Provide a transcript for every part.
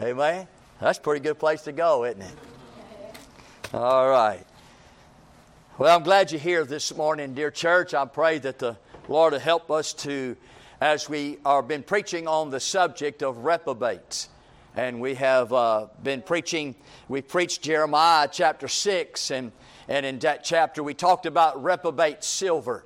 Amen. That's a pretty good place to go, isn't it? All right. Well, I'm glad you're here this morning, dear church. I pray that the Lord will help us to, as we are been preaching on the subject of reprobates. And we have uh, been preaching, we preached Jeremiah chapter 6, and, and in that chapter we talked about reprobate silver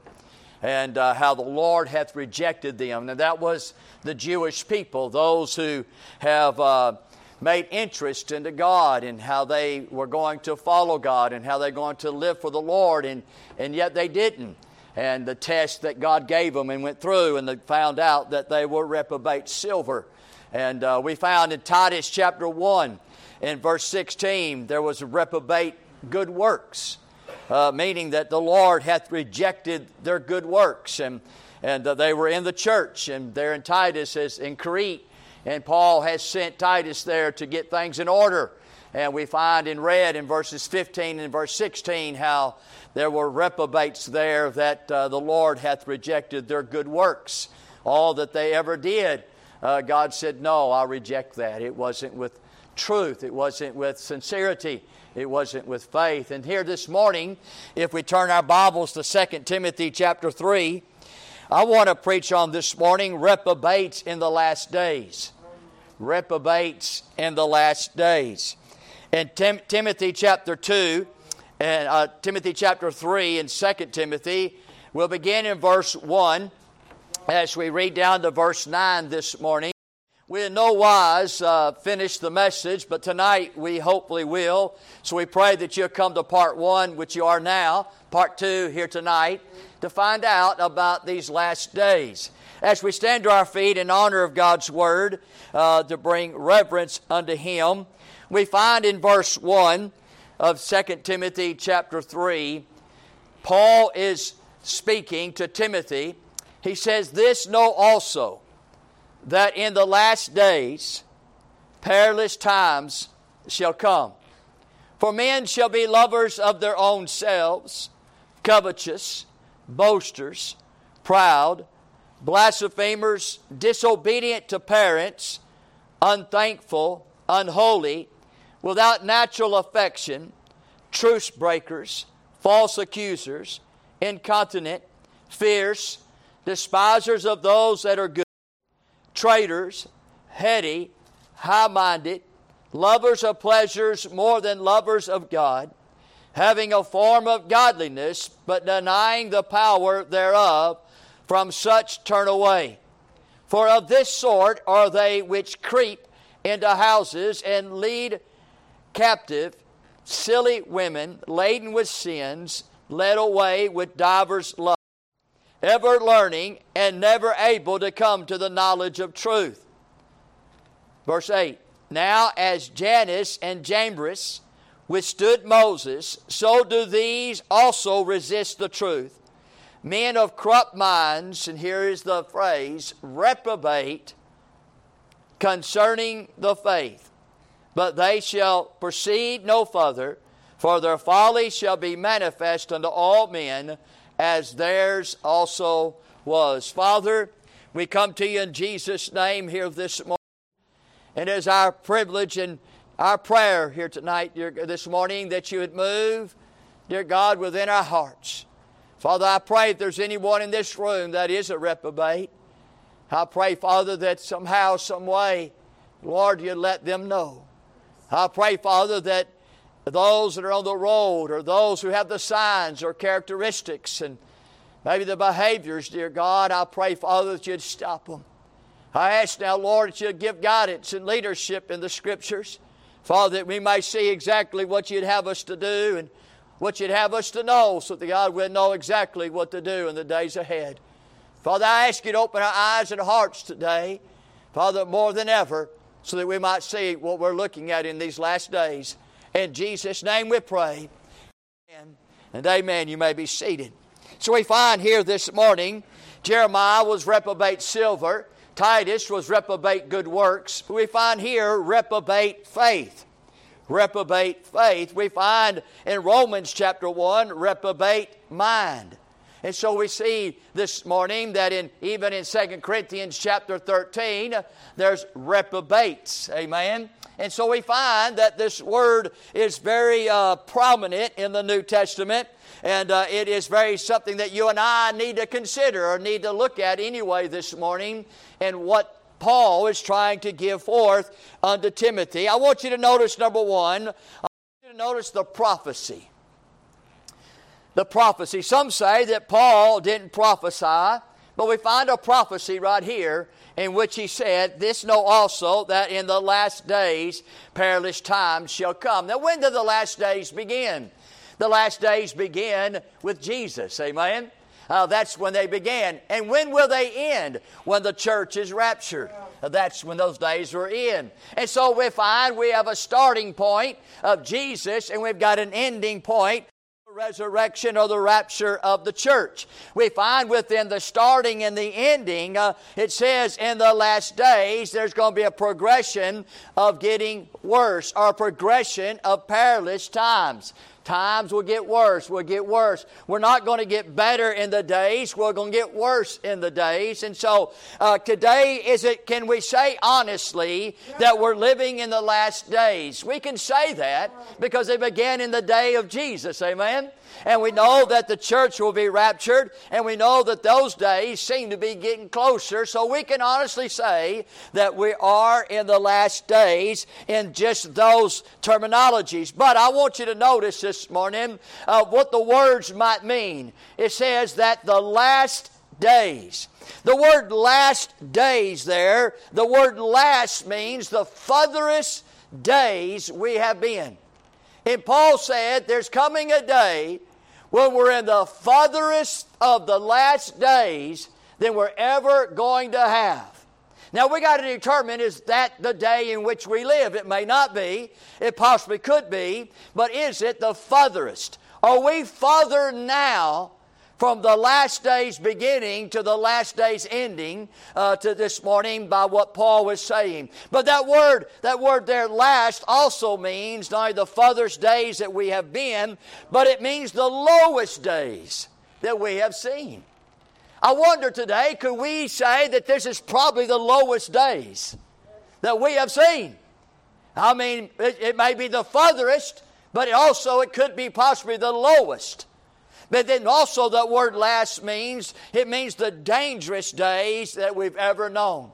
and uh, how the Lord hath rejected them. And that was the Jewish people, those who have uh, made interest into God and how they were going to follow God and how they're going to live for the Lord, and, and yet they didn't. And the test that God gave them and went through, and they found out that they were reprobate silver. And uh, we found in Titus chapter 1, in verse 16, there was reprobate good works uh, meaning that the Lord hath rejected their good works. And, and uh, they were in the church, and there in Titus is in Crete, and Paul has sent Titus there to get things in order. And we find in red in verses 15 and verse 16 how there were reprobates there that uh, the Lord hath rejected their good works. All that they ever did, uh, God said, No, I'll reject that. It wasn't with truth, it wasn't with sincerity, it wasn't with faith. And here this morning, if we turn our Bibles to 2 Timothy chapter 3, I want to preach on this morning reprobates in the last days. Reprobates in the last days. In Tim- Timothy chapter 2, and uh, Timothy chapter 3 and 2 Timothy, we'll begin in verse 1 as we read down to verse 9 this morning. We in no wise uh, finished the message, but tonight we hopefully will. So we pray that you'll come to part one, which you are now, part two here tonight, to find out about these last days. As we stand to our feet in honor of God's word, uh, to bring reverence unto Him, we find in verse 1 of 2 Timothy chapter 3, Paul is speaking to Timothy. He says, This know also that in the last days perilous times shall come. For men shall be lovers of their own selves, covetous, boasters, proud, blasphemers, disobedient to parents, unthankful, unholy, without natural affection, truce breakers, false accusers, incontinent, fierce, despisers of those that are good traitors, heady, high minded, lovers of pleasures more than lovers of God, having a form of godliness, but denying the power thereof, from such turn away. For of this sort are they which creep into houses and lead captive silly women laden with sins, led away with divers loves ever learning and never able to come to the knowledge of truth. Verse 8 Now, as Jannes and Jambres withstood Moses, so do these also resist the truth. Men of corrupt minds, and here is the phrase, reprobate concerning the faith. But they shall proceed no further, for their folly shall be manifest unto all men as theirs also was. Father, we come to you in Jesus' name here this morning. And it is our privilege and our prayer here tonight, dear, this morning, that you would move, dear God, within our hearts. Father, I pray if there's anyone in this room that is a reprobate, I pray, Father, that somehow, some way, Lord, you let them know. I pray, Father, that those that are on the road or those who have the signs or characteristics and maybe the behaviors, dear God, I pray, Father, that you'd stop them. I ask now, Lord, that you'd give guidance and leadership in the Scriptures, Father, that we may see exactly what you'd have us to do and what you'd have us to know so that God will know exactly what to do in the days ahead. Father, I ask you to open our eyes and hearts today, Father, more than ever, so that we might see what we're looking at in these last days. In Jesus' name we pray. Amen. And amen. You may be seated. So we find here this morning Jeremiah was reprobate silver, Titus was reprobate good works. We find here reprobate faith. Reprobate faith. We find in Romans chapter 1 reprobate mind. And so we see this morning that in even in 2 Corinthians chapter 13, there's reprobates. Amen. And so we find that this word is very uh, prominent in the New Testament. And uh, it is very something that you and I need to consider or need to look at anyway this morning and what Paul is trying to give forth unto Timothy. I want you to notice number one, I want you to notice the prophecy. The prophecy. Some say that Paul didn't prophesy, but we find a prophecy right here in which he said, This know also that in the last days perilous times shall come. Now, when do the last days begin? The last days begin with Jesus. Amen. Uh, that's when they began. And when will they end? When the church is raptured. Uh, that's when those days are in. And so we find we have a starting point of Jesus and we've got an ending point resurrection or the rapture of the church. We find within the starting and the ending, uh, it says in the last days there's going to be a progression of getting worse or a progression of perilous times. Times will get worse, will get worse. We're not going to get better in the days, we're going to get worse in the days. And so uh, today, is it, can we say honestly that we're living in the last days? We can say that because they began in the day of Jesus, amen? And we know that the church will be raptured, and we know that those days seem to be getting closer. So we can honestly say that we are in the last days in just those terminologies. But I want you to notice this morning uh, what the words might mean. It says that the last days. The word last days there, the word last means the furthest days we have been. And Paul said, There's coming a day when we're in the farthest of the last days than we're ever going to have. Now we got to determine is that the day in which we live? It may not be, it possibly could be, but is it the farthest? Are we farther now from the last day's beginning to the last day's ending uh, to this morning by what Paul was saying. But that word, that word there, last, also means not only the farthest days that we have been, but it means the lowest days that we have seen. I wonder today, could we say that this is probably the lowest days that we have seen? I mean, it, it may be the farthest, but also it could be possibly the lowest. But then also that word last means, it means the dangerous days that we've ever known.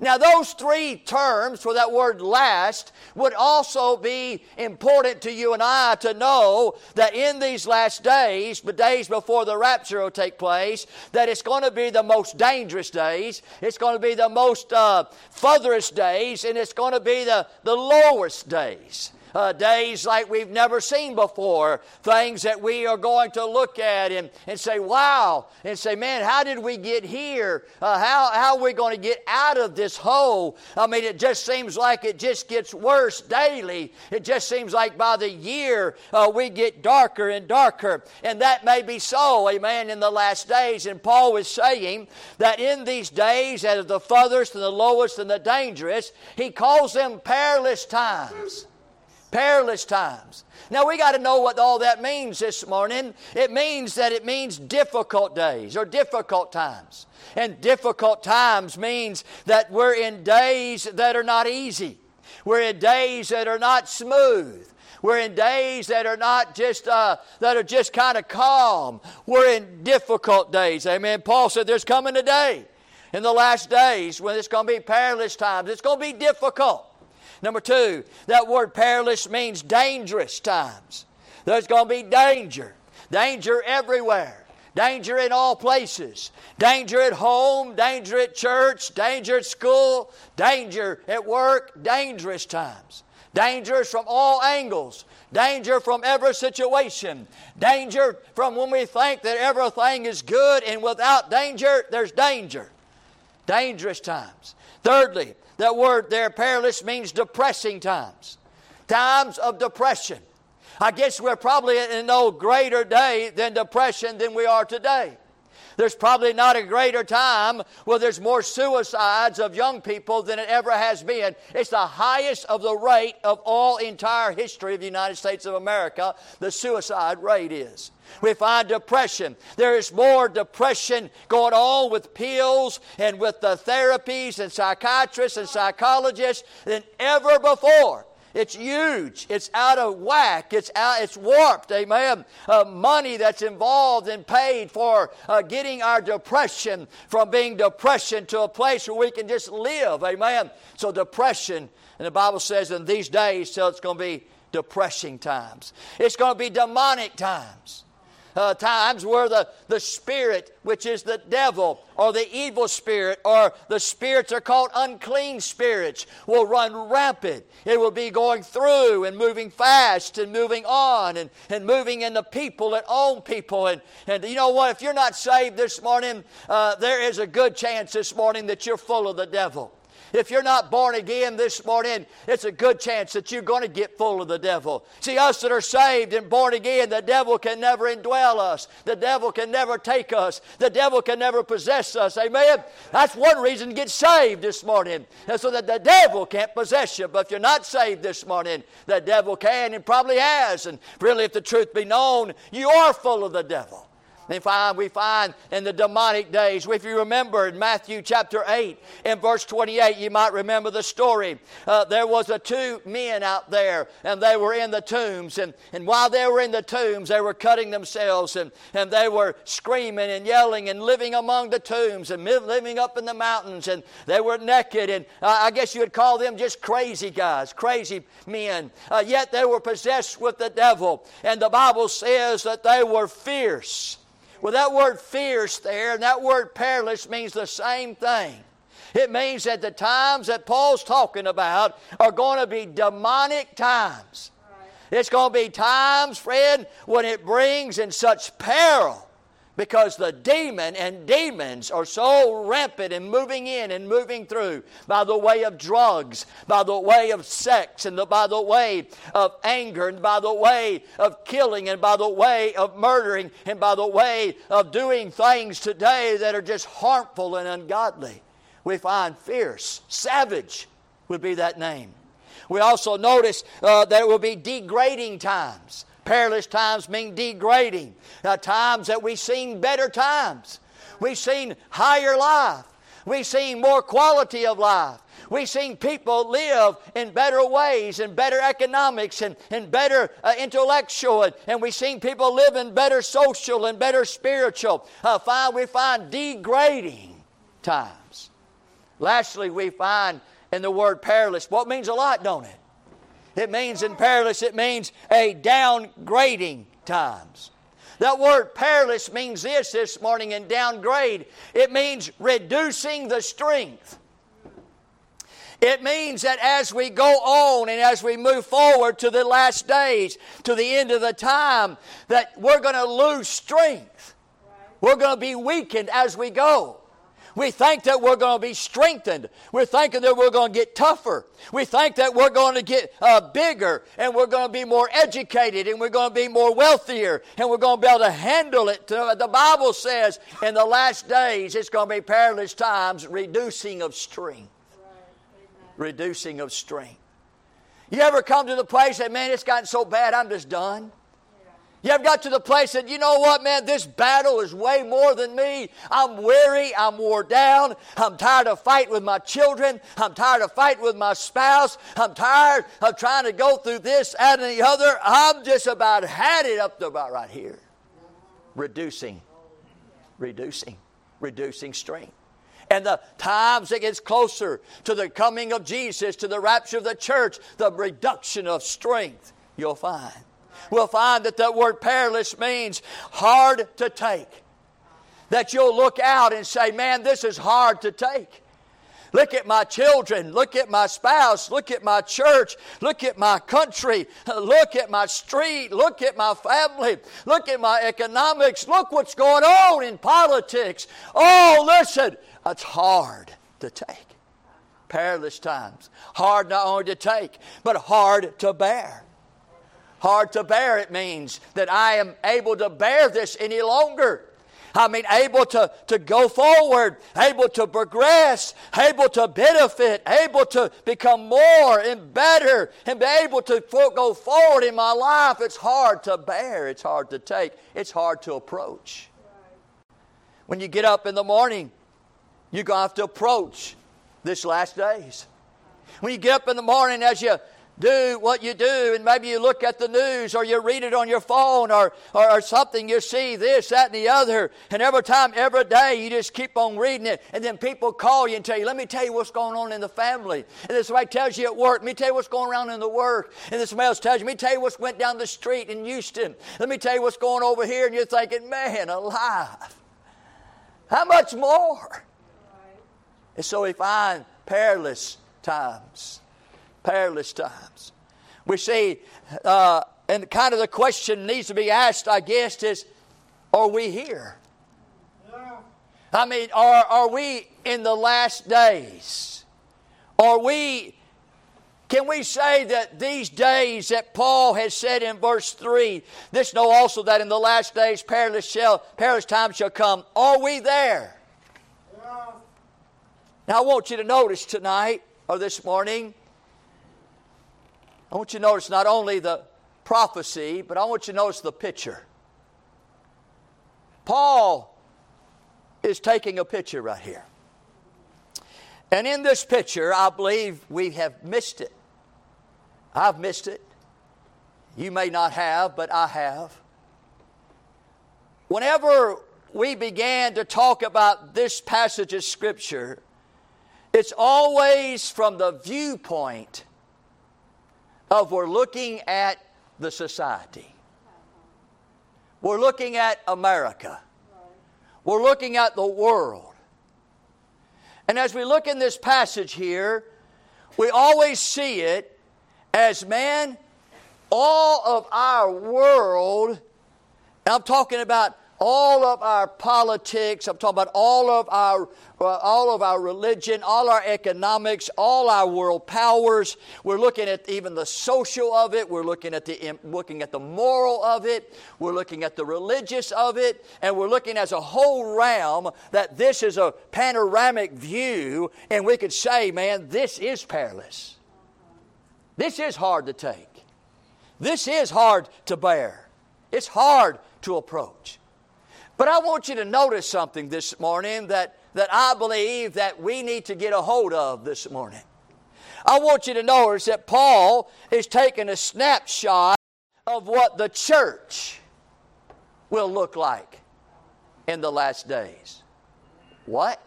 Now, those three terms for that word last would also be important to you and I to know that in these last days, the days before the rapture will take place, that it's going to be the most dangerous days, it's going to be the most uh, furthest days, and it's going to be the, the lowest days uh, days like we've never seen before, things that we are going to look at and, and say, wow, and say, man, how did we get here? Uh, how, how are we going to get out of this hole? I mean, it just seems like it just gets worse daily. It just seems like by the year uh, we get darker and darker. And that may be so, amen, in the last days. And Paul was saying that in these days, as the furthest and the lowest and the dangerous, he calls them perilous times. Perilous times. Now we got to know what all that means this morning. It means that it means difficult days or difficult times. And difficult times means that we're in days that are not easy. We're in days that are not smooth. We're in days that are not just uh, that are just kind of calm. We're in difficult days. Amen. Paul said there's coming a day in the last days when it's going to be perilous times. It's going to be difficult. Number two, that word perilous means dangerous times. There's going to be danger. Danger everywhere. Danger in all places. Danger at home, danger at church, danger at school, danger at work, dangerous times. Dangers from all angles. Danger from every situation. Danger from when we think that everything is good and without danger, there's danger. Dangerous times. Thirdly, that word there, perilous, means depressing times. Times of depression. I guess we're probably in no greater day than depression than we are today. There's probably not a greater time where there's more suicides of young people than it ever has been. It's the highest of the rate of all entire history of the United States of America, the suicide rate is. We find depression. There is more depression going on with pills and with the therapies and psychiatrists and psychologists than ever before. It's huge. It's out of whack. It's out. It's warped. Amen. Uh, money that's involved and paid for uh, getting our depression from being depression to a place where we can just live. Amen. So depression, and the Bible says in these days, so it's going to be depressing times. It's going to be demonic times uh, times where the, the spirit, which is the devil, or the evil spirit, or the spirits are called unclean spirits, will run rampant. It will be going through and moving fast and moving on and, and moving in the people and own people. And, and you know what? If you're not saved this morning, uh, there is a good chance this morning that you're full of the devil. If you're not born again this morning, it's a good chance that you're going to get full of the devil. See, us that are saved and born again, the devil can never indwell us. The devil can never take us. The devil can never possess us. Amen? That's one reason to get saved this morning, so that the devil can't possess you. But if you're not saved this morning, the devil can and probably has. And really, if the truth be known, you are full of the devil. We find, we find in the demonic days, if you remember in Matthew chapter 8, in verse 28, you might remember the story. Uh, there was a two men out there, and they were in the tombs. And, and while they were in the tombs, they were cutting themselves, and, and they were screaming and yelling and living among the tombs and living up in the mountains. And they were naked, and uh, I guess you would call them just crazy guys, crazy men. Uh, yet they were possessed with the devil. And the Bible says that they were fierce. Well, that word fierce there and that word perilous means the same thing. It means that the times that Paul's talking about are going to be demonic times. It's going to be times, friend, when it brings in such peril because the demon and demons are so rampant and moving in and moving through by the way of drugs, by the way of sex, and the, by the way of anger, and by the way of killing, and by the way of murdering, and by the way of doing things today that are just harmful and ungodly. We find fierce, savage would be that name. We also notice uh, that it will be degrading times. Perilous times mean degrading. Uh, times that we've seen better times. We've seen higher life. We've seen more quality of life. We've seen people live in better ways and better economics and, and better uh, intellectual. And, and we've seen people live in better social and better spiritual. Uh, find, we find degrading times. Lastly, we find in the word perilous, what means a lot, don't it? It means in perilous, it means a downgrading times. That word perilous means this this morning in downgrade. It means reducing the strength. It means that as we go on and as we move forward to the last days, to the end of the time, that we're going to lose strength. We're going to be weakened as we go. We think that we're going to be strengthened. We're thinking that we're going to get tougher. We think that we're going to get uh, bigger and we're going to be more educated and we're going to be more wealthier and we're going to be able to handle it. The Bible says in the last days it's going to be perilous times, reducing of strength. Reducing of strength. You ever come to the place that, man, it's gotten so bad, I'm just done? You ever got to the place that, you know what, man, this battle is way more than me. I'm weary. I'm wore down. I'm tired of fighting with my children. I'm tired of fighting with my spouse. I'm tired of trying to go through this and the other. I'm just about had it up to about right here. Reducing, reducing, reducing strength. And the times it gets closer to the coming of Jesus, to the rapture of the church, the reduction of strength you'll find we'll find that that word perilous means hard to take. That you'll look out and say, man, this is hard to take. Look at my children. Look at my spouse. Look at my church. Look at my country. Look at my street. Look at my family. Look at my economics. Look what's going on in politics. Oh, listen, it's hard to take. Perilous times. Hard not only to take, but hard to bear. Hard to bear, it means that I am able to bear this any longer. I mean, able to, to go forward, able to progress, able to benefit, able to become more and better, and be able to go forward in my life. It's hard to bear, it's hard to take, it's hard to approach. When you get up in the morning, you're going to have to approach this last days. When you get up in the morning, as you do what you do, and maybe you look at the news or you read it on your phone or, or, or, something, you see this, that, and the other, and every time, every day, you just keep on reading it, and then people call you and tell you, Let me tell you what's going on in the family. And this somebody tells you at work, Let me tell you what's going on in the work. And this somebody else tells you, Let me tell you what's went down the street in Houston. Let me tell you what's going over here, and you're thinking, Man, alive. How much more? And so we find perilous times perilous times. We see, uh, and kind of the question needs to be asked, I guess, is are we here? I mean, are, are we in the last days? Are we, can we say that these days that Paul has said in verse 3, this know also that in the last days perilous, shall, perilous times shall come. Are we there? Yeah. Now I want you to notice tonight or this morning I want you to notice not only the prophecy, but I want you to notice the picture. Paul is taking a picture right here. And in this picture, I believe we have missed it. I've missed it. You may not have, but I have. Whenever we began to talk about this passage of Scripture, it's always from the viewpoint of we're looking at the society. We're looking at America. We're looking at the world. And as we look in this passage here, we always see it as man, all of our world, I'm talking about all of our politics, I'm talking about all of our uh, all of our religion, all our economics, all our world powers. We're looking at even the social of it. We're looking at the looking at the moral of it. We're looking at the religious of it, and we're looking as a whole realm that this is a panoramic view, and we could say, man, this is perilous. This is hard to take. This is hard to bear. It's hard to approach. But I want you to notice something this morning that, that I believe that we need to get a hold of this morning. I want you to notice that Paul is taking a snapshot of what the church will look like in the last days. What?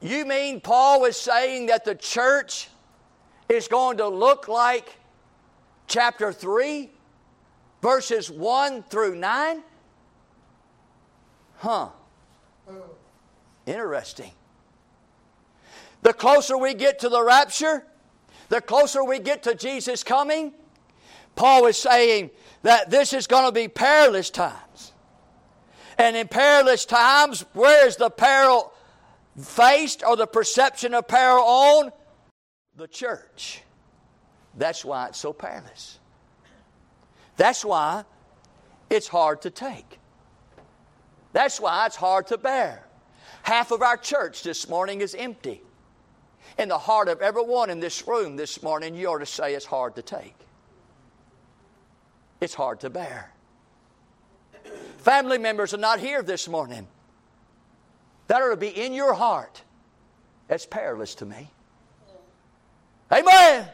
You mean Paul is saying that the church is going to look like chapter 3? Verses 1 through 9? Huh. Interesting. The closer we get to the rapture, the closer we get to Jesus coming, Paul is saying that this is going to be perilous times. And in perilous times, where is the peril faced or the perception of peril on? The church. That's why it's so perilous. That's why it's hard to take. That's why it's hard to bear. Half of our church this morning is empty. In the heart of everyone in this room this morning, you ought to say it's hard to take. It's hard to bear. Family members are not here this morning. That ought to be in your heart. That's perilous to me. Amen.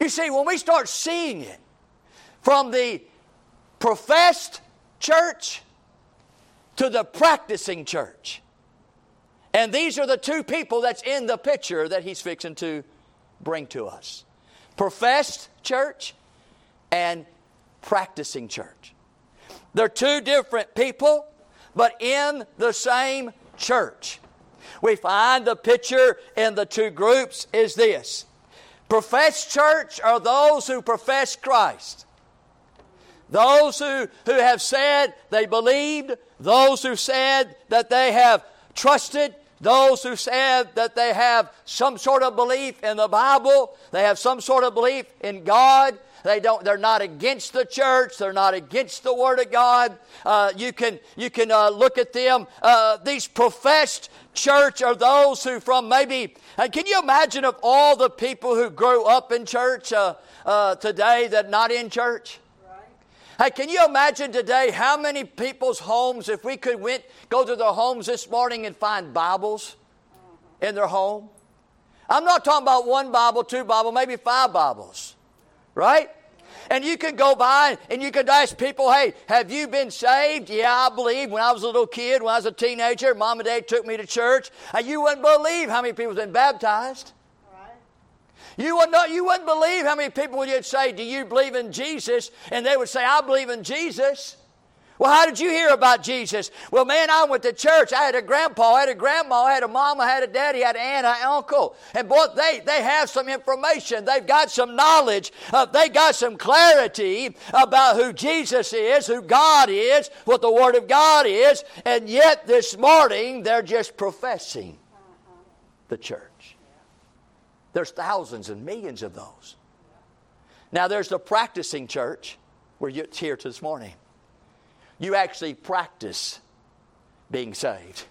You see, when we start seeing it from the professed church to the practicing church, and these are the two people that's in the picture that he's fixing to bring to us professed church and practicing church. They're two different people, but in the same church. We find the picture in the two groups is this Professed church are those who profess Christ. Those who, who have said they believed, those who said that they have trusted, those who said that they have some sort of belief in the Bible, they have some sort of belief in God. They don't, they're not against the church. They're not against the Word of God. Uh, you can, you can uh, look at them. Uh, these professed church are those who, from maybe, and can you imagine of all the people who grew up in church uh, uh, today that not in church? Hey, can you imagine today how many people's homes, if we could went, go to their homes this morning and find Bibles in their home? I'm not talking about one Bible, two Bible, maybe five Bibles, right? And you can go by and you can ask people, hey, have you been saved? Yeah, I believe. When I was a little kid, when I was a teenager, mom and dad took me to church. And you wouldn't believe how many people have been baptized. You would not, you wouldn't believe how many people would say, Do you believe in Jesus? And they would say, I believe in Jesus. Well, how did you hear about Jesus? Well, man, I went to church. I had a grandpa, I had a grandma, I had a mom, I had a daddy, I had an aunt, an uncle. And boy, they, they have some information. They've got some knowledge. Uh, they got some clarity about who Jesus is, who God is, what the Word of God is. And yet this morning, they're just professing the church. There's thousands and millions of those. Now, there's the practicing church where you're here this morning. You actually practice being saved,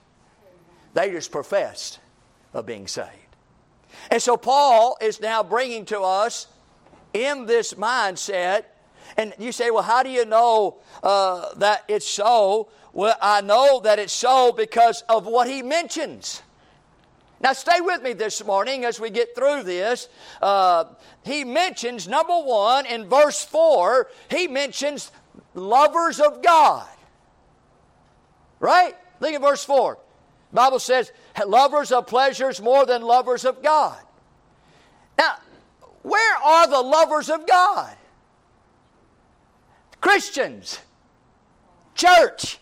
they just profess of being saved. And so, Paul is now bringing to us in this mindset. And you say, well, how do you know uh, that it's so? Well, I know that it's so because of what he mentions. Now, stay with me this morning as we get through this. Uh, he mentions, number one, in verse 4, he mentions lovers of God. Right? Look at verse 4. The Bible says, lovers of pleasures more than lovers of God. Now, where are the lovers of God? Christians, church,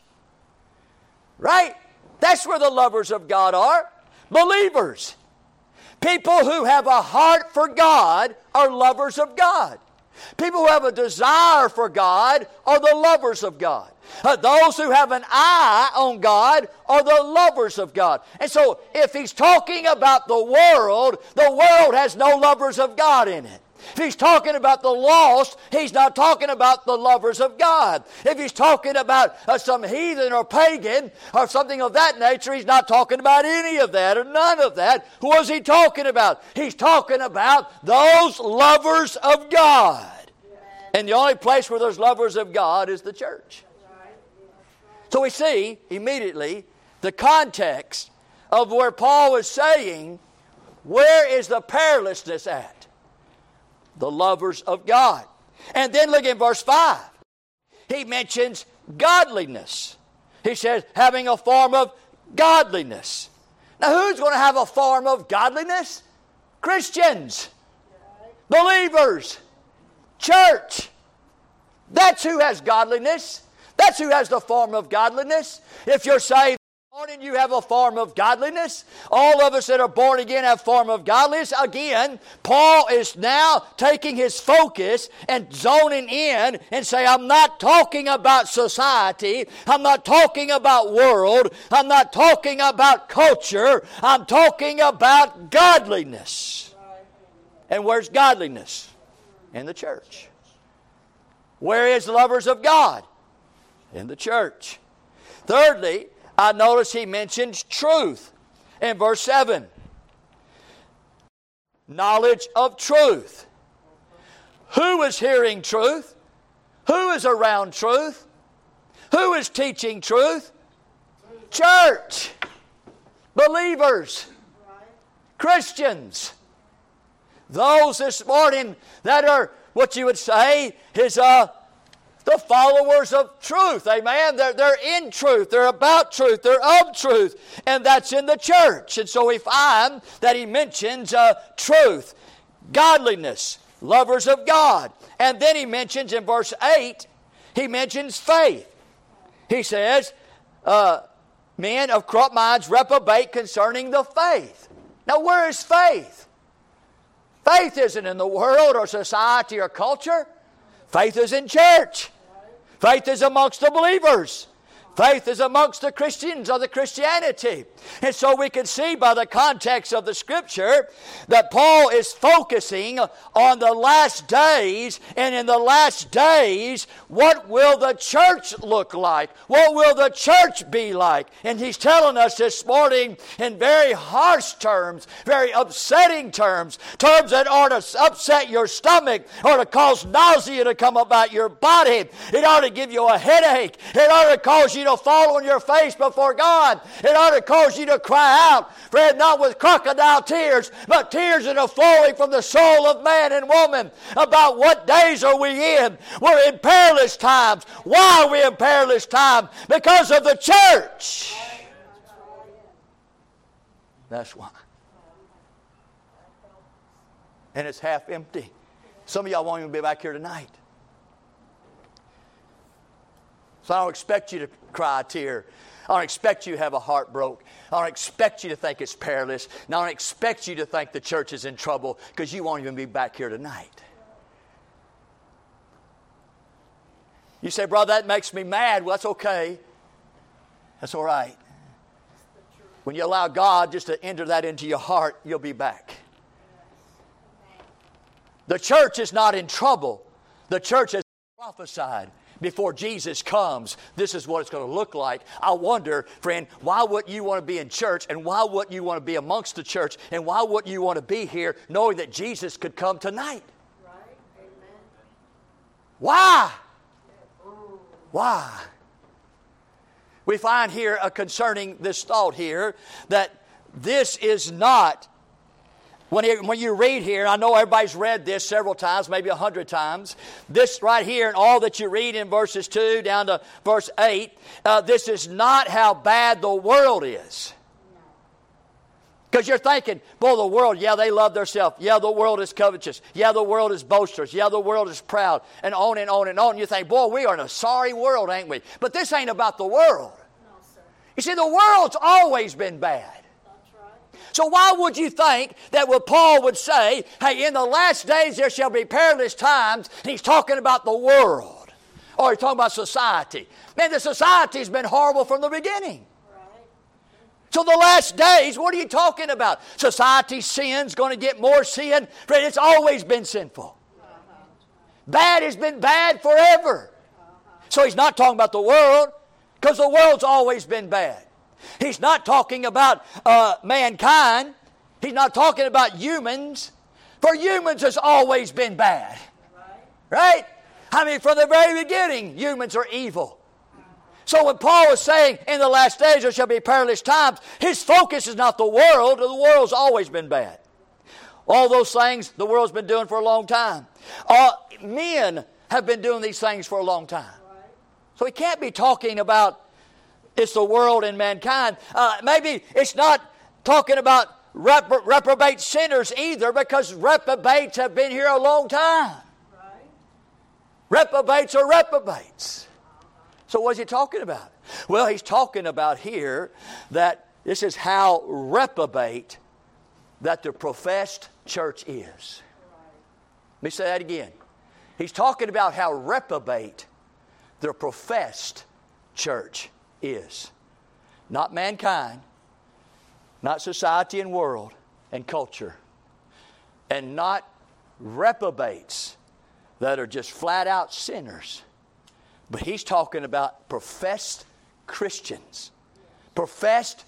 right? That's where the lovers of God are believers. People who have a heart for God are lovers of God. People who have a desire for God are the lovers of God. Uh, those who have an eye on God are the lovers of God. And so, if he's talking about the world, the world has no lovers of God in it. If he's talking about the lost, he's not talking about the lovers of God. If he's talking about uh, some heathen or pagan or something of that nature, he's not talking about any of that or none of that. Who is he talking about? He's talking about those lovers of God. And the only place where there's lovers of God is the church. So we see immediately the context of where Paul is saying, where is the prayerlessness at? The lovers of God. And then look in verse 5. He mentions godliness. He says, having a form of godliness. Now, who's going to have a form of godliness? Christians, believers, church. That's who has godliness. That's who has the form of godliness. If you're saved, morning you have a form of godliness. All of us that are born again have form of godliness. Again, Paul is now taking his focus and zoning in and say, I'm not talking about society. I'm not talking about world. I'm not talking about culture. I'm talking about godliness. And where's godliness? In the church. Where is lovers of God? In the church. Thirdly, I notice he mentions truth in verse 7. Knowledge of truth. Who is hearing truth? Who is around truth? Who is teaching truth? Church. Believers. Christians. Those this morning that are what you would say is uh, the followers of truth. Amen. They're, they're in truth. They're about truth. They're of truth. And that's in the church. And so we find that he mentions uh, truth, godliness, lovers of God. And then he mentions in verse 8, he mentions faith. He says, uh, Men of corrupt minds reprobate concerning the faith. Now, where is faith? Faith isn't in the world or society or culture. Faith is in church. Faith is amongst the believers. Faith is amongst the Christians or the Christianity. And so we can see by the context of the scripture that Paul is focusing on the last days, and in the last days, what will the church look like? What will the church be like? And he's telling us this morning in very harsh terms, very upsetting terms, terms that ought to upset your stomach or to cause nausea to come about your body. It ought to give you a headache. It ought to cause you you to fall on your face before God. It ought to cause you to cry out, Fred, not with crocodile tears, but tears that are flowing from the soul of man and woman about what days are we in. We're in perilous times. Why are we in perilous times? Because of the church. That's why. And it's half empty. Some of y'all won't even be back here tonight. So I don't expect you to cry a tear. I don't expect you to have a heart broke. I don't expect you to think it's perilous. And I don't expect you to think the church is in trouble because you won't even be back here tonight. You say, brother, that makes me mad. Well, that's okay. That's all right. When you allow God just to enter that into your heart, you'll be back. The church is not in trouble. The church has prophesied before Jesus comes, this is what it's going to look like. I wonder, friend, why would you want to be in church and why would you want to be amongst the church and why would you want to be here knowing that Jesus could come tonight? Right. Why? Why? We find here a concerning this thought here that this is not when, he, when you read here, I know everybody's read this several times, maybe a hundred times. This right here, and all that you read in verses 2 down to verse 8, uh, this is not how bad the world is. Because you're thinking, boy, the world, yeah, they love themselves. Yeah, the world is covetous. Yeah, the world is boasters. Yeah, the world is proud. And on and on and on. You think, boy, we are in a sorry world, ain't we? But this ain't about the world. No, you see, the world's always been bad. So why would you think that what Paul would say, hey, in the last days there shall be perilous times, he's talking about the world. Or he's talking about society. Man, the society's been horrible from the beginning. So the last days, what are you talking about? Society sin's going to get more sin. Friend, it's always been sinful. Bad has been bad forever. So he's not talking about the world, because the world's always been bad. He's not talking about uh, mankind. He's not talking about humans. For humans has always been bad. Right? I mean, from the very beginning, humans are evil. So when Paul is saying, in the last days there shall be perilous times, his focus is not the world. The world's always been bad. All those things the world's been doing for a long time. Uh, men have been doing these things for a long time. So he can't be talking about it's the world and mankind. Uh, maybe it's not talking about repro- reprobate sinners either because reprobates have been here a long time. Right. Reprobates are reprobates. So, what's he talking about? Well, he's talking about here that this is how reprobate that the professed church is. Let me say that again. He's talking about how reprobate the professed church is. Not mankind, not society and world and culture, and not reprobates that are just flat out sinners. But he's talking about professed Christians, professed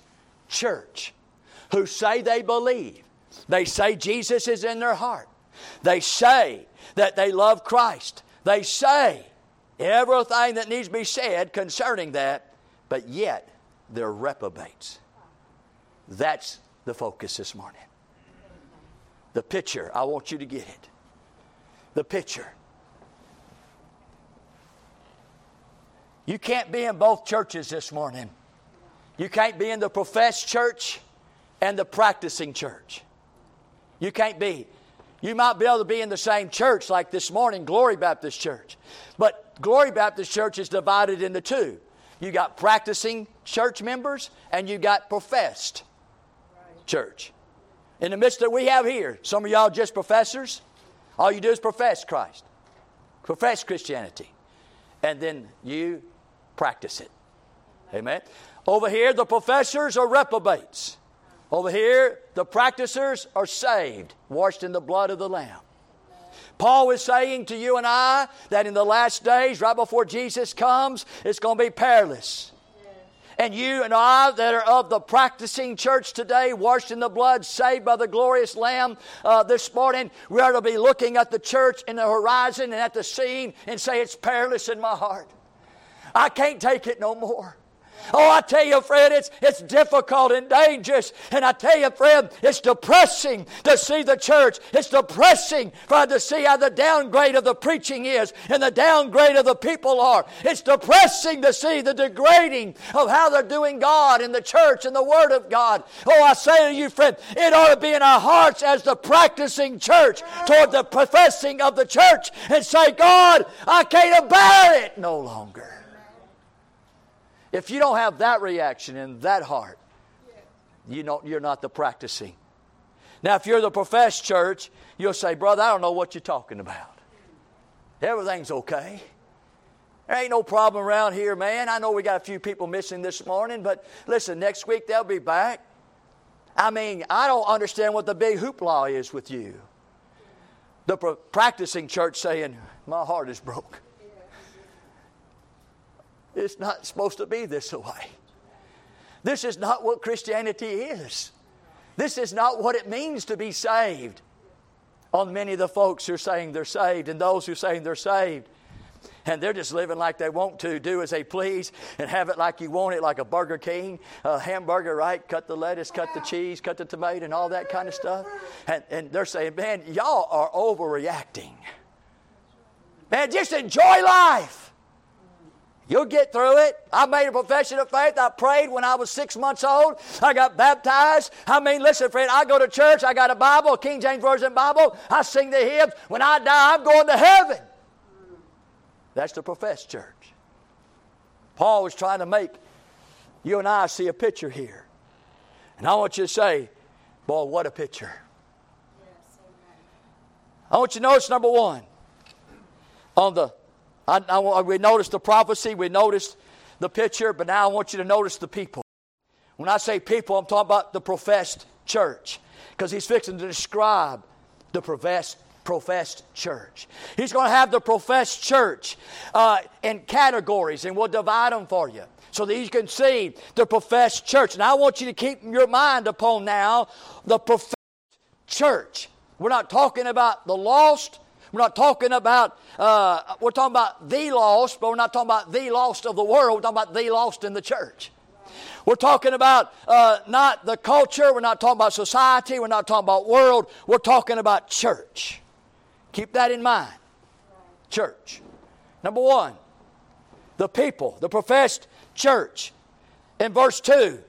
church who say they believe. They say Jesus is in their heart. They say that they love Christ. They say everything that needs to be said concerning that, but yet they're reprobates. That's the focus this morning. The picture, I want you to get it. The picture. You can't be in both churches this morning. You can't be in the professed church and the practicing church. You can't be. You might be able to be in the same church like this morning, Glory Baptist Church. But Glory Baptist Church is divided into two. You got practicing church members and you got professed church. In the midst that we have here, some of y'all just professors. All you do is profess Christ, profess Christianity, and then you practice it. Amen. Over here, the professors are reprobates. Over here, the practicers are saved, washed in the blood of the Lamb. Paul is saying to you and I that in the last days, right before Jesus comes, it's going to be perilous. And you and I that are of the practicing church today, washed in the blood, saved by the glorious Lamb, uh, this morning, we are to be looking at the church in the horizon and at the scene and say, It's perilous in my heart. I can't take it no more. Oh, I tell you, friend, it's, it's difficult and dangerous. And I tell you, friend, it's depressing to see the church. It's depressing, for to see how the downgrade of the preaching is and the downgrade of the people are. It's depressing to see the degrading of how they're doing God in the church and the Word of God. Oh, I say to you, friend, it ought to be in our hearts as the practicing church toward the professing of the church and say, God, I can't bear it no longer. If you don't have that reaction in that heart, you know, you're not the practicing. Now, if you're the professed church, you'll say, Brother, I don't know what you're talking about. Everything's okay. There ain't no problem around here, man. I know we got a few people missing this morning, but listen, next week they'll be back. I mean, I don't understand what the big hoopla is with you. The practicing church saying, My heart is broke. It's not supposed to be this way. This is not what Christianity is. This is not what it means to be saved. On many of the folks who are saying they're saved and those who are saying they're saved, and they're just living like they want to, do as they please, and have it like you want it, like a Burger King, a hamburger, right? Cut the lettuce, cut the cheese, cut the tomato, and all that kind of stuff. And, and they're saying, man, y'all are overreacting. Man, just enjoy life. You'll get through it. I made a profession of faith. I prayed when I was six months old. I got baptized. I mean, listen, friend, I go to church. I got a Bible, a King James Version Bible. I sing the hymns. When I die, I'm going to heaven. That's the professed church. Paul was trying to make you and I see a picture here. And I want you to say, boy, what a picture. I want you to notice number one on the I, I, we noticed the prophecy, we noticed the picture, but now I want you to notice the people. When I say people, I'm talking about the professed church, because he's fixing to describe the professed professed church. He's going to have the professed church uh, in categories, and we'll divide them for you so that you can see the professed church. And I want you to keep your mind upon now the professed church. We're not talking about the lost, we're not talking about, uh, we're talking about the lost, but we're not talking about the lost of the world. We're talking about the lost in the church. We're talking about uh, not the culture. We're not talking about society. We're not talking about world. We're talking about church. Keep that in mind. Church. Number one, the people, the professed church. In verse 2,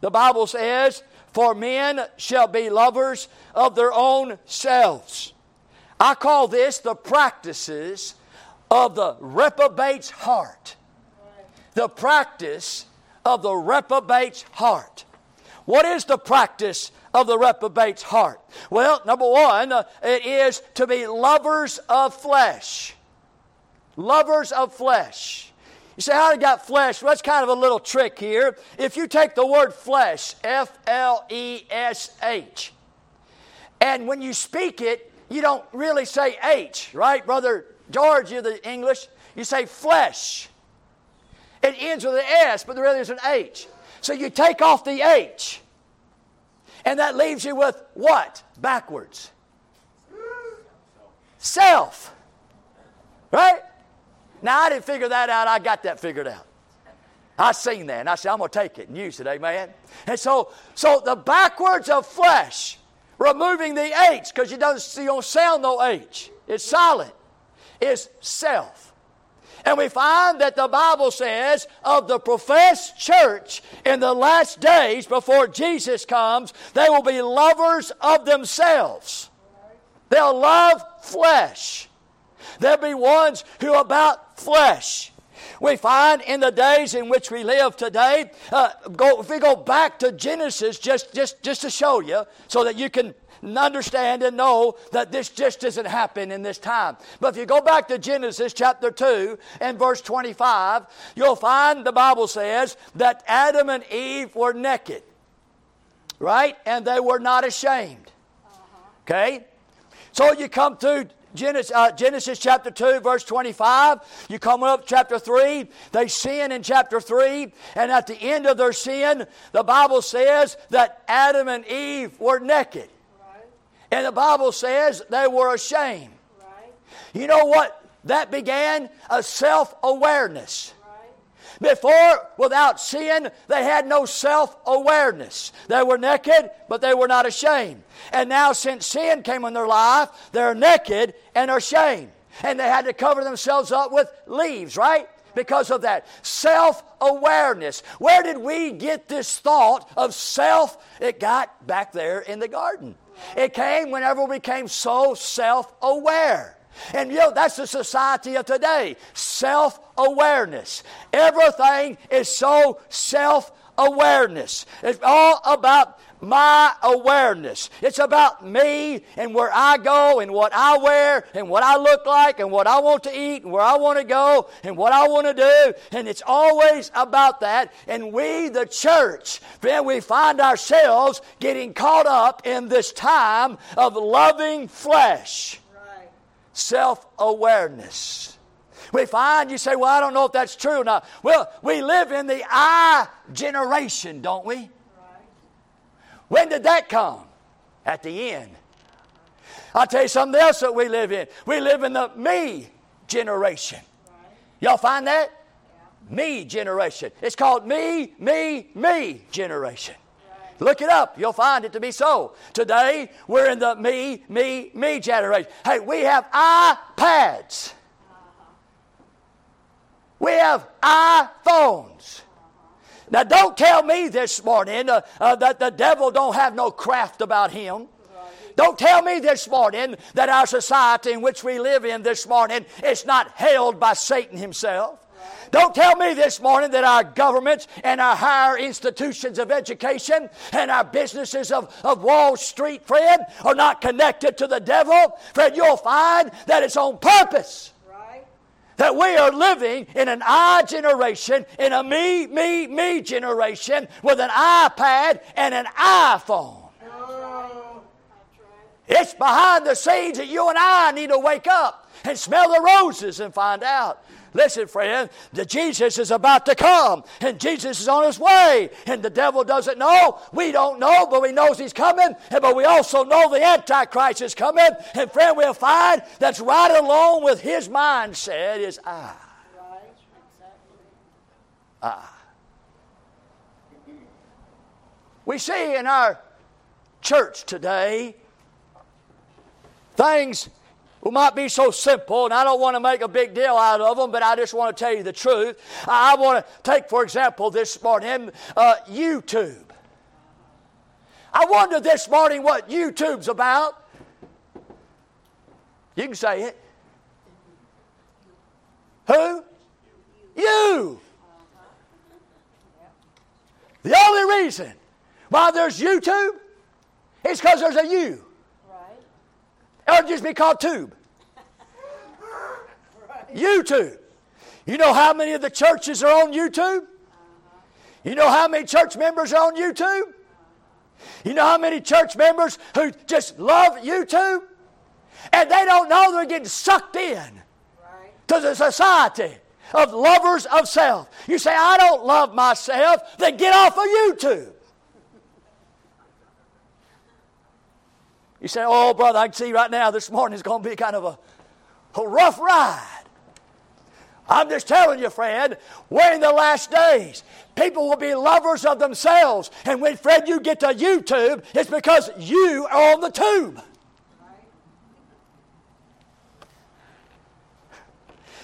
the Bible says, For men shall be lovers of their own selves I call this the practices of the reprobate's heart. The practice of the reprobate's heart. What is the practice of the reprobate's heart? Well, number one, uh, it is to be lovers of flesh. Lovers of flesh. You say, how you got flesh? Well, that's kind of a little trick here. If you take the word flesh, F L E S H, and when you speak it, you don't really say H, right? Brother George, you're the English. You say flesh. It ends with an S, but there really is an H. So you take off the H. And that leaves you with what? Backwards. Self. Right? Now, I didn't figure that out. I got that figured out. I seen that, and I said, I'm going to take it and use it, amen? And so, so the backwards of flesh removing the H because you don't, you don't sound no H. It's silent. It's self. And we find that the Bible says of the professed church in the last days before Jesus comes, they will be lovers of themselves. They'll love flesh. There'll be ones who about flesh. We find in the days in which we live today, uh, go, if we go back to Genesis, just, just, just to show you, so that you can understand and know that this just doesn't happen in this time. But if you go back to Genesis chapter 2 and verse 25, you'll find the Bible says that Adam and Eve were naked, right? And they were not ashamed. Okay? So you come to Genesis, uh, Genesis chapter 2, verse 25. You come up chapter 3. They sin in chapter 3. And at the end of their sin, the Bible says that Adam and Eve were naked. Right. And the Bible says they were ashamed. Right. You know what that began? A self awareness. Before, without sin, they had no self awareness. They were naked, but they were not ashamed. And now, since sin came in their life, they're naked and are ashamed. And they had to cover themselves up with leaves, right? Because of that. Self awareness. Where did we get this thought of self? It got back there in the garden. It came whenever we became so self aware. And you know, that's the society of today self awareness. Everything is so self awareness. It's all about my awareness. It's about me and where I go and what I wear and what I look like and what I want to eat and where I want to go and what I want to do. And it's always about that. And we, the church, then we find ourselves getting caught up in this time of loving flesh self awareness. We find, you say, well, I don't know if that's true now. Well, we live in the I generation, don't we? When did that come? At the end. I'll tell you something else that we live in. We live in the me generation. Y'all find that? Me generation. It's called me, me, me generation. Look it up. You'll find it to be so. Today, we're in the me, me, me generation. Hey, we have iPads. We have iPhones. Now, don't tell me this morning uh, uh, that the devil don't have no craft about him. Don't tell me this morning that our society in which we live in this morning is not held by Satan himself. Don't tell me this morning that our governments and our higher institutions of education and our businesses of, of Wall Street, friend, are not connected to the devil. Friend, you'll find that it's on purpose. That we are living in an I generation, in a me, me, me generation with an iPad and an iPhone. Oh, it's behind the scenes that you and I need to wake up and smell the roses and find out Listen, friend, the Jesus is about to come, and Jesus is on his way, and the devil doesn't know. We don't know, but we knows he's coming, but we also know the Antichrist is coming. And friend, we'll find that's right along with his mindset is I. I. We see in our church today things who might be so simple, and I don't want to make a big deal out of them, but I just want to tell you the truth. I want to take, for example, this morning, uh, YouTube. I wonder this morning what YouTube's about. You can say it. Who? You. The only reason why there's YouTube is because there's a you. Right. It would just be called tube. YouTube. You know how many of the churches are on YouTube? You know how many church members are on YouTube? You know how many church members who just love YouTube? And they don't know they're getting sucked in to the society of lovers of self. You say, I don't love myself, then get off of YouTube. You say, Oh, brother, I can see right now this morning is going to be kind of a, a rough ride. I'm just telling you, Fred, we're in the last days. People will be lovers of themselves. And when, Fred, you get to YouTube, it's because you are on the tube.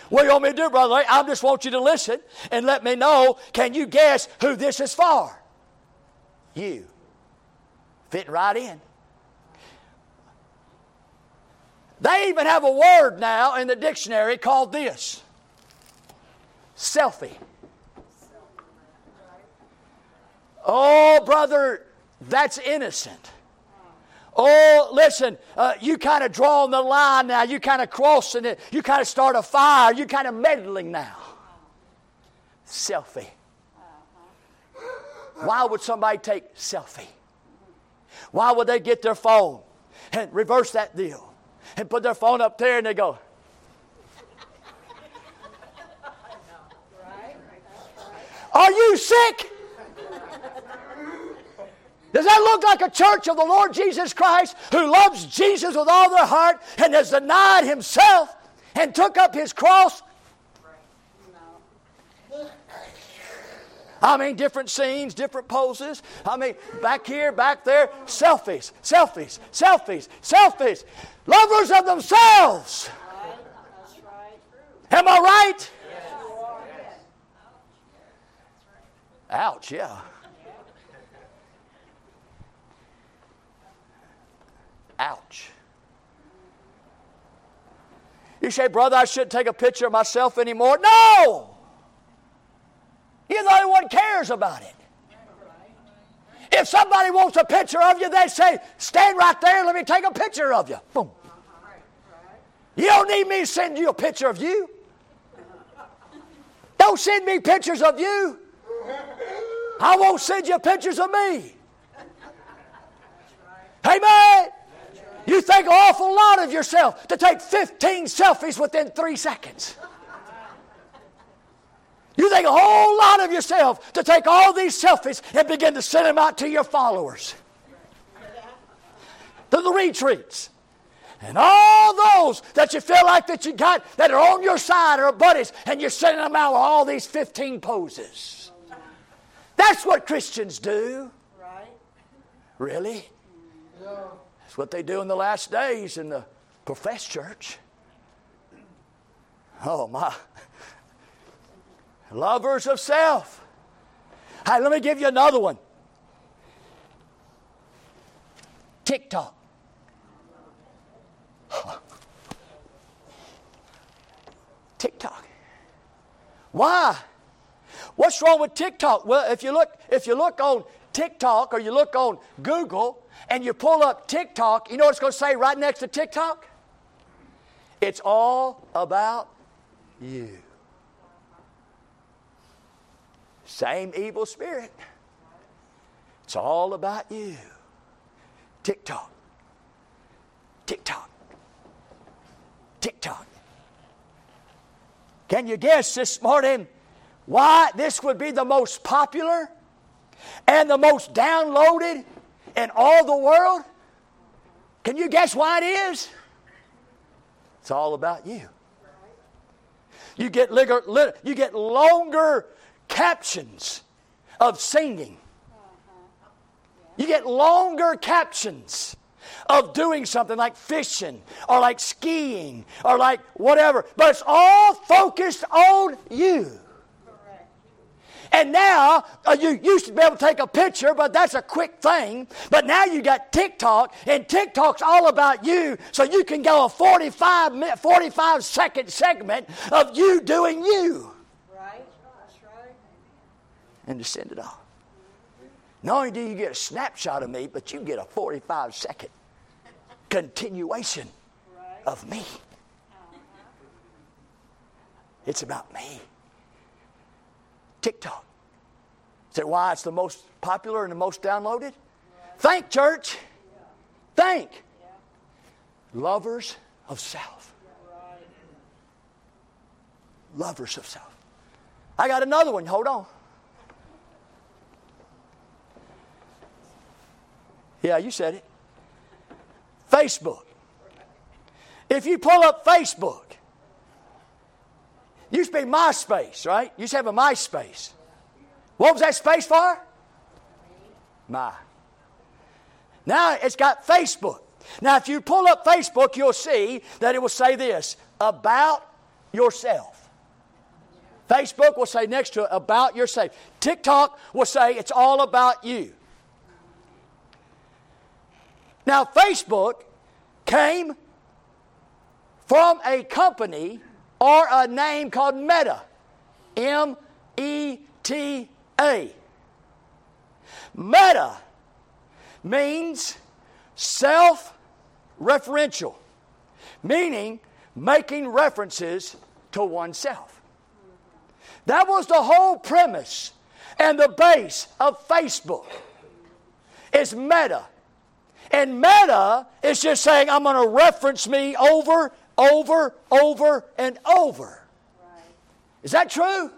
What do you want me to do, brother? I just want you to listen and let me know. Can you guess who this is for? You. Fitting right in. They even have a word now in the dictionary called this selfie. Oh, brother, that's innocent. Oh, listen, uh, you kind of drawing the line now. You kind of crossing it. You kind of start a fire. You kind of meddling now. Selfie. Why would somebody take selfie? Why would they get their phone and reverse that deal and put their phone up there and they go, Are you sick? Does that look like a church of the Lord Jesus Christ who loves Jesus with all their heart and has denied himself and took up his cross? I mean, different scenes, different poses. I mean, back here, back there, selfies, selfies, selfies, selfies. Lovers of themselves. Am I right? Ouch, yeah. Ouch. You say, brother, I shouldn't take a picture of myself anymore. No! You're the only one cares about it. If somebody wants a picture of you, they say, stand right there, let me take a picture of you. Boom. You don't need me to send you a picture of you. Don't send me pictures of you. I won't send you pictures of me. Amen. You think an awful lot of yourself to take 15 selfies within three seconds. Think a whole lot of yourself to take all these selfies and begin to send them out to your followers, to the retreats, and all those that you feel like that you got that are on your side or buddies, and you're sending them out with all these 15 poses. That's what Christians do. Right? Really? That's what they do in the last days in the professed church. Oh, my. Lovers of self. Hey, let me give you another one TikTok. TikTok. Why? What's wrong with TikTok? Well, if you look, if you look on TikTok or you look on Google, and you pull up TikTok, you know what it's going to say right next to TikTok? It's all about you. Same evil spirit. It's all about you. TikTok. TikTok. TikTok. Can you guess this morning why this would be the most popular and the most downloaded in all the world? Can you guess why it is? It's all about you. You get, you get longer captions of singing. You get longer captions of doing something like fishing or like skiing or like whatever, but it's all focused on you. And now, uh, you used to be able to take a picture, but that's a quick thing. But now you got TikTok, and TikTok's all about you, so you can go a 45, minute, 45 second segment of you doing you. And to send it off. Not only do you get a snapshot of me, but you get a 45 second continuation of me. It's about me. TikTok. Say why it's the most popular and the most downloaded? Think, church. Think. Lovers of self. Lovers of self. I got another one. Hold on. Yeah, you said it. Facebook. If you pull up Facebook, Used to be MySpace, right? You used to have a MySpace. What was that space for? My. Now it's got Facebook. Now, if you pull up Facebook, you'll see that it will say this about yourself. Facebook will say next to it about yourself. TikTok will say it's all about you. Now, Facebook came from a company or a name called Meta. M E T A. Meta means self referential, meaning making references to oneself. That was the whole premise and the base of Facebook. It's meta. And meta is just saying, I'm going to reference me over, over, over, and over. Is that true?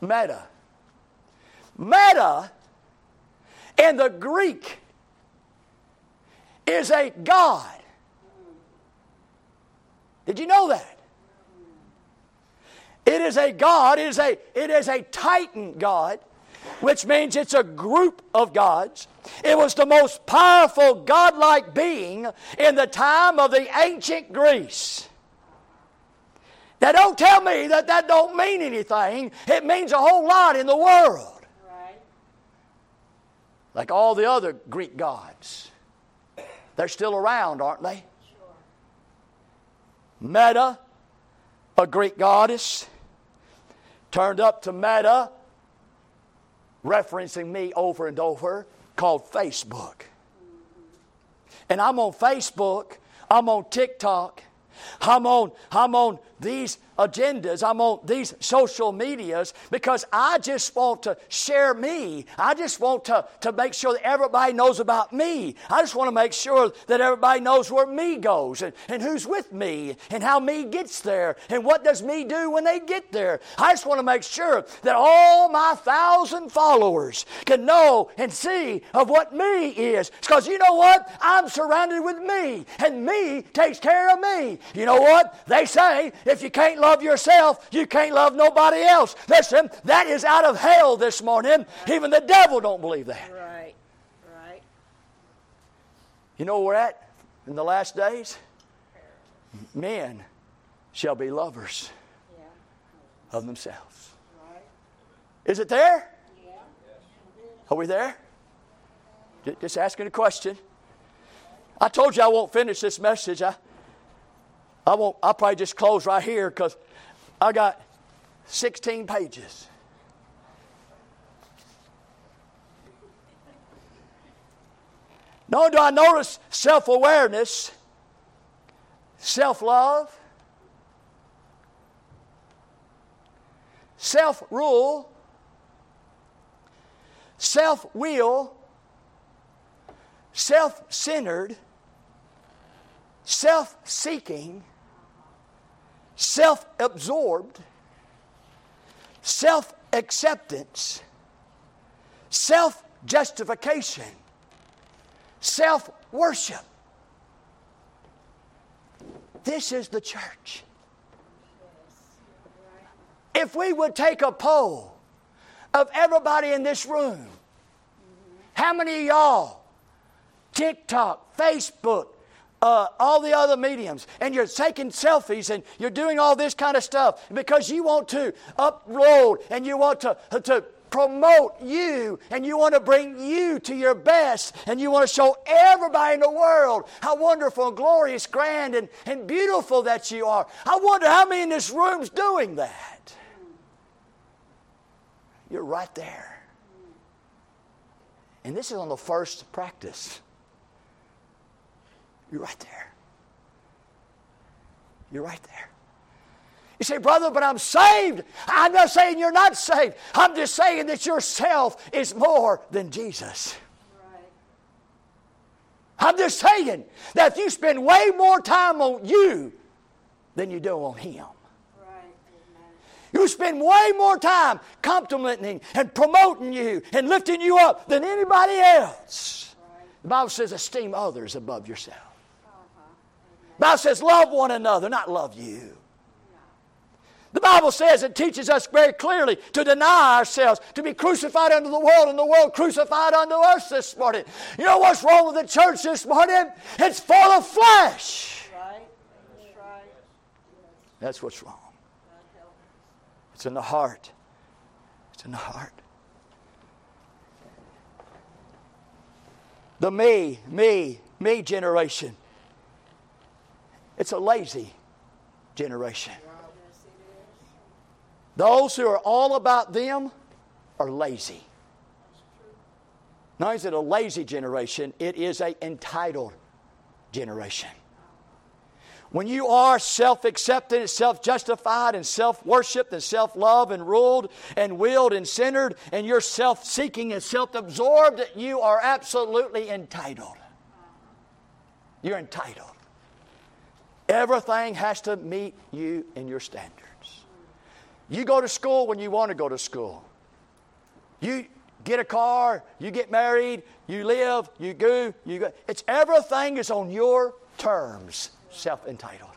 Meta. Meta in the Greek is a God. Did you know that? Mm-hmm. It is a God, it is a, it is a Titan God, which means it's a group of gods. It was the most powerful godlike being in the time of the ancient Greece. Now, don't tell me that that don't mean anything. It means a whole lot in the world. Right. Like all the other Greek gods. They're still around, aren't they? Sure. Meta, a Greek goddess, turned up to Meta, referencing me over and over, called Facebook. And I'm on Facebook, I'm on TikTok, I'm on, I'm on these agendas, I'm on these social medias because I just want to share me. I just want to, to make sure that everybody knows about me. I just want to make sure that everybody knows where me goes and, and who's with me and how me gets there and what does me do when they get there. I just want to make sure that all my thousand followers can know and see of what me is. Because you know what? I'm surrounded with me and me takes care of me. You know what? They say if you can't love yourself, you can't love nobody else. Listen, that is out of hell this morning. Even the devil don't believe that. Right. Right. You know where we're at in the last days? Men shall be lovers yeah. of themselves. Right. Is it there? Yeah. Are we there? Just asking a question. I told you I won't finish this message. I, I won't, I'll probably just close right here because I got 16 pages. Nor do I notice self awareness, self love, self rule, self will, self centered, self seeking, self absorbed, self acceptance, self justification, self worship. This is the church. If we would take a poll of everybody in this room, how many of y'all, TikTok, Facebook, uh, all the other mediums, and you're taking selfies and you're doing all this kind of stuff because you want to upload and you want to, to promote you and you want to bring you to your best and you want to show everybody in the world how wonderful and glorious, grand, and, and beautiful that you are. I wonder how many in this room's doing that. You're right there. And this is on the first practice. You're right there. You're right there. You say, brother, but I'm saved. I'm not saying you're not saved. I'm just saying that yourself is more than Jesus. Right. I'm just saying that you spend way more time on you than you do on Him. You spend way more time complimenting and promoting you and lifting you up than anybody else. The Bible says, esteem others above yourself. Bible says, love one another, not love you. The Bible says it teaches us very clearly to deny ourselves, to be crucified unto the world, and the world crucified unto us this morning. You know what's wrong with the church this morning? It's full of flesh. Right. That's. That's what's wrong. It's in the heart. It's in the heart. The me, me, me generation it's a lazy generation. Those who are all about them are lazy. Not is it a lazy generation, it is an entitled generation. When you are self accepted and self justified and self worshiped and self loved and ruled and willed and centered and you're self seeking and self absorbed, you are absolutely entitled. You're entitled. Everything has to meet you and your standards. You go to school when you want to go to school. You get a car, you get married, you live, you go, you go. It's everything is on your terms, self entitled.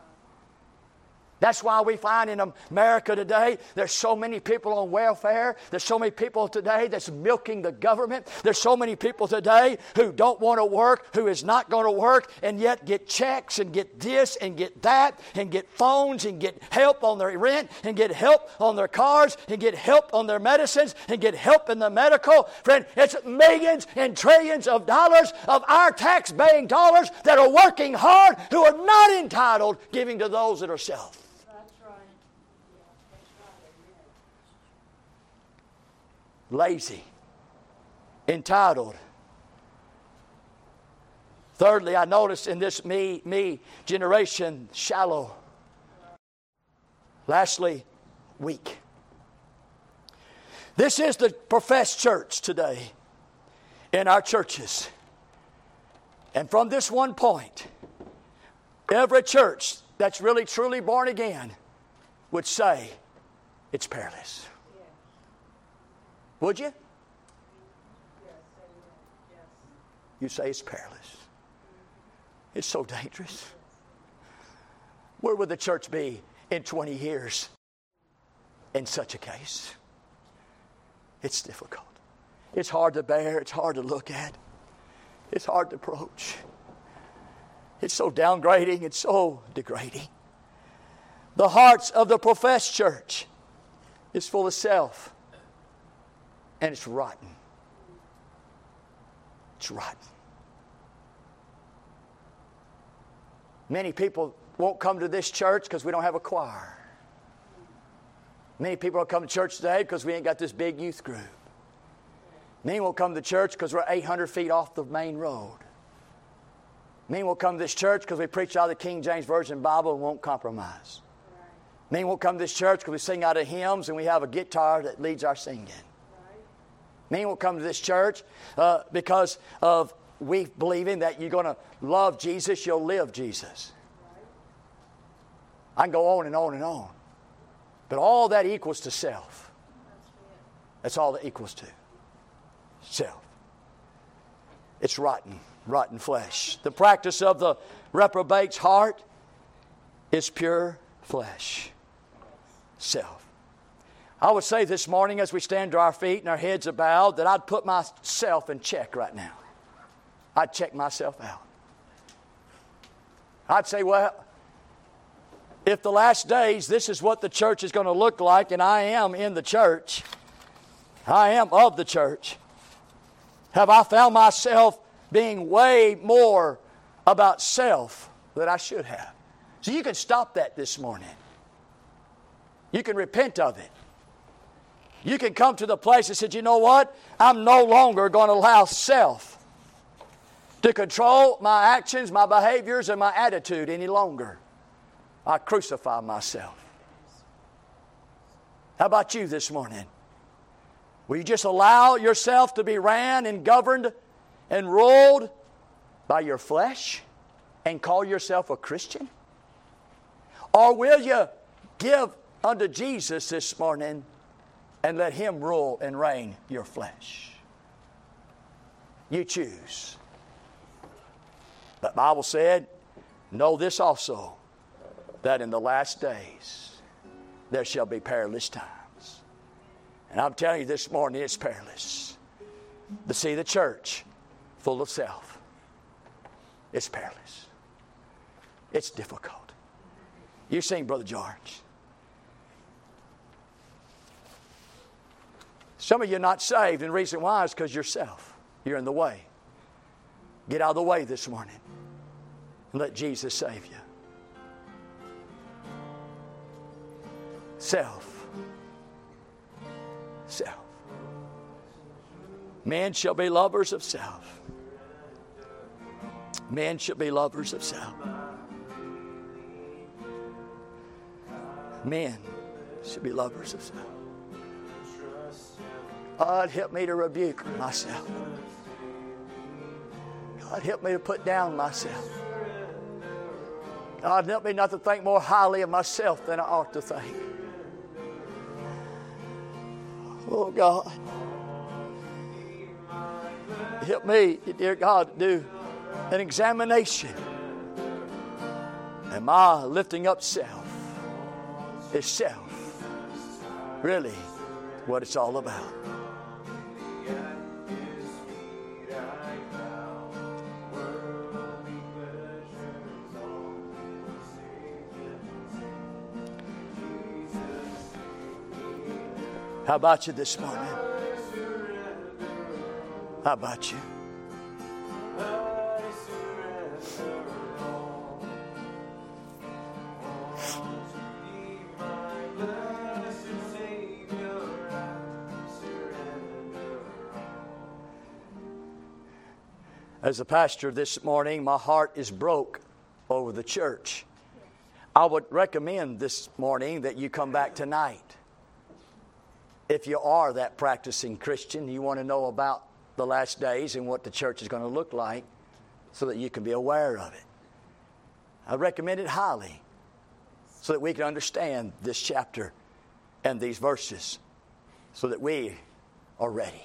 That's why we find in America today there's so many people on welfare. There's so many people today that's milking the government. There's so many people today who don't want to work, who is not going to work, and yet get checks and get this and get that and get phones and get help on their rent and get help on their cars and get help on their medicines and get help in the medical. Friend, it's millions and trillions of dollars of our tax paying dollars that are working hard who are not entitled giving to those that are self. Lazy, entitled. Thirdly, I noticed in this me, me generation, shallow. Lastly, weak. This is the professed church today in our churches. And from this one point, every church that's really truly born again would say it's perilous. Would you? You say it's perilous. It's so dangerous. Where would the church be in 20 years in such a case? It's difficult. It's hard to bear. It's hard to look at. It's hard to approach. It's so downgrading. It's so degrading. The hearts of the professed church is full of self and it's rotten. It's rotten. Many people won't come to this church because we don't have a choir. Many people won't come to church today because we ain't got this big youth group. Many won't come to church because we're 800 feet off the main road. Many will come to this church because we preach out of the King James Version Bible and won't compromise. Many will come to this church because we sing out of hymns and we have a guitar that leads our singing. Many will come to this church uh, because of we believing that you're going to love Jesus, you'll live Jesus. I can go on and on and on. But all that equals to self. That's all that equals to self. It's rotten, rotten flesh. The practice of the reprobate's heart is pure flesh, self. I would say this morning as we stand to our feet and our heads are bowed that I'd put myself in check right now. I'd check myself out. I'd say, well, if the last days this is what the church is going to look like, and I am in the church, I am of the church, have I found myself being way more about self than I should have? So you can stop that this morning. You can repent of it. You can come to the place and say, you know what? I'm no longer going to allow self to control my actions, my behaviors, and my attitude any longer. I crucify myself. How about you this morning? Will you just allow yourself to be ran and governed and ruled by your flesh and call yourself a Christian? Or will you give unto Jesus this morning and let Him rule and reign your flesh. You choose. But Bible said, Know this also, that in the last days there shall be perilous times. And I'm telling you this morning, it's perilous. To see the church full of self, it's perilous. It's difficult. You sing, Brother George. Some of you are not saved, and the reason why is because yourself. You're in the way. Get out of the way this morning and let Jesus save you. Self. Self. Men shall be lovers of self. Men shall be lovers of self. Men should be lovers of self. God, help me to rebuke myself. God, help me to put down myself. God, help me not to think more highly of myself than I ought to think. Oh, God. Help me, dear God, to do an examination. Am I lifting up self? Is self really what it's all about? How about you this morning? How about you? As a pastor this morning, my heart is broke over the church. I would recommend this morning that you come back tonight. If you are that practicing Christian, you want to know about the last days and what the church is going to look like so that you can be aware of it. I recommend it highly so that we can understand this chapter and these verses so that we are ready.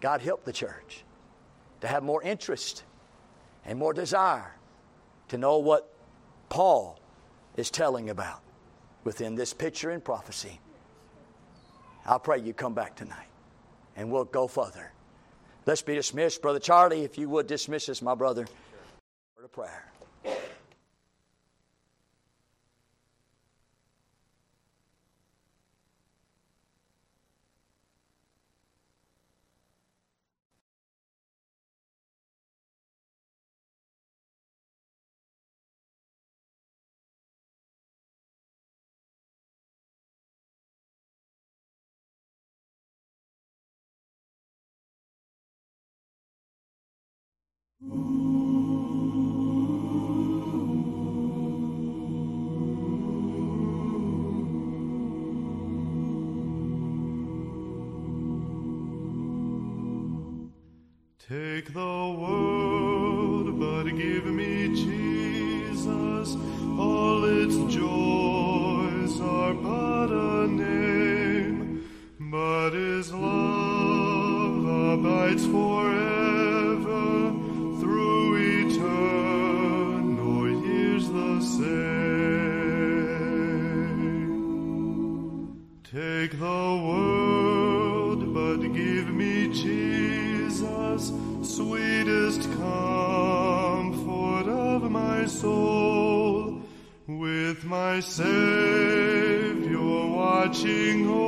God help the church to have more interest and more desire to know what Paul is telling about within this picture and prophecy. I pray you come back tonight and we'll go further. Let's be dismissed. Brother Charlie, if you would dismiss us, my brother, for a prayer. Ooh.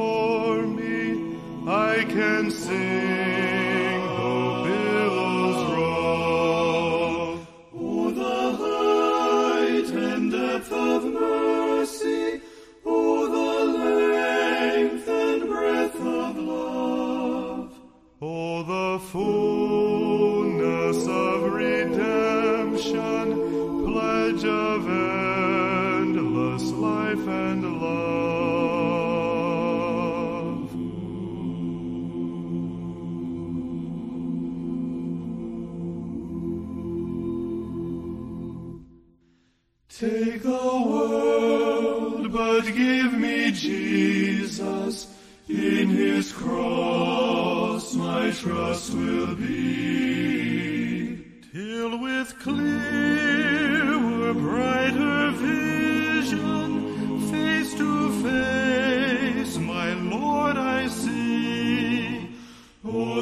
O'er me, I can sing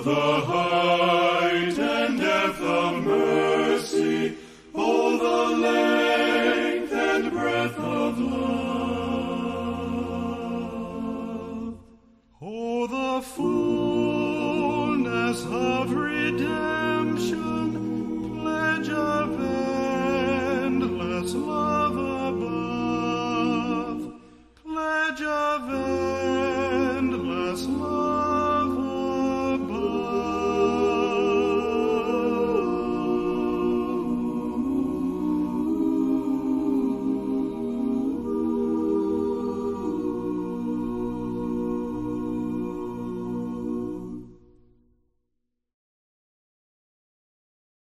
the.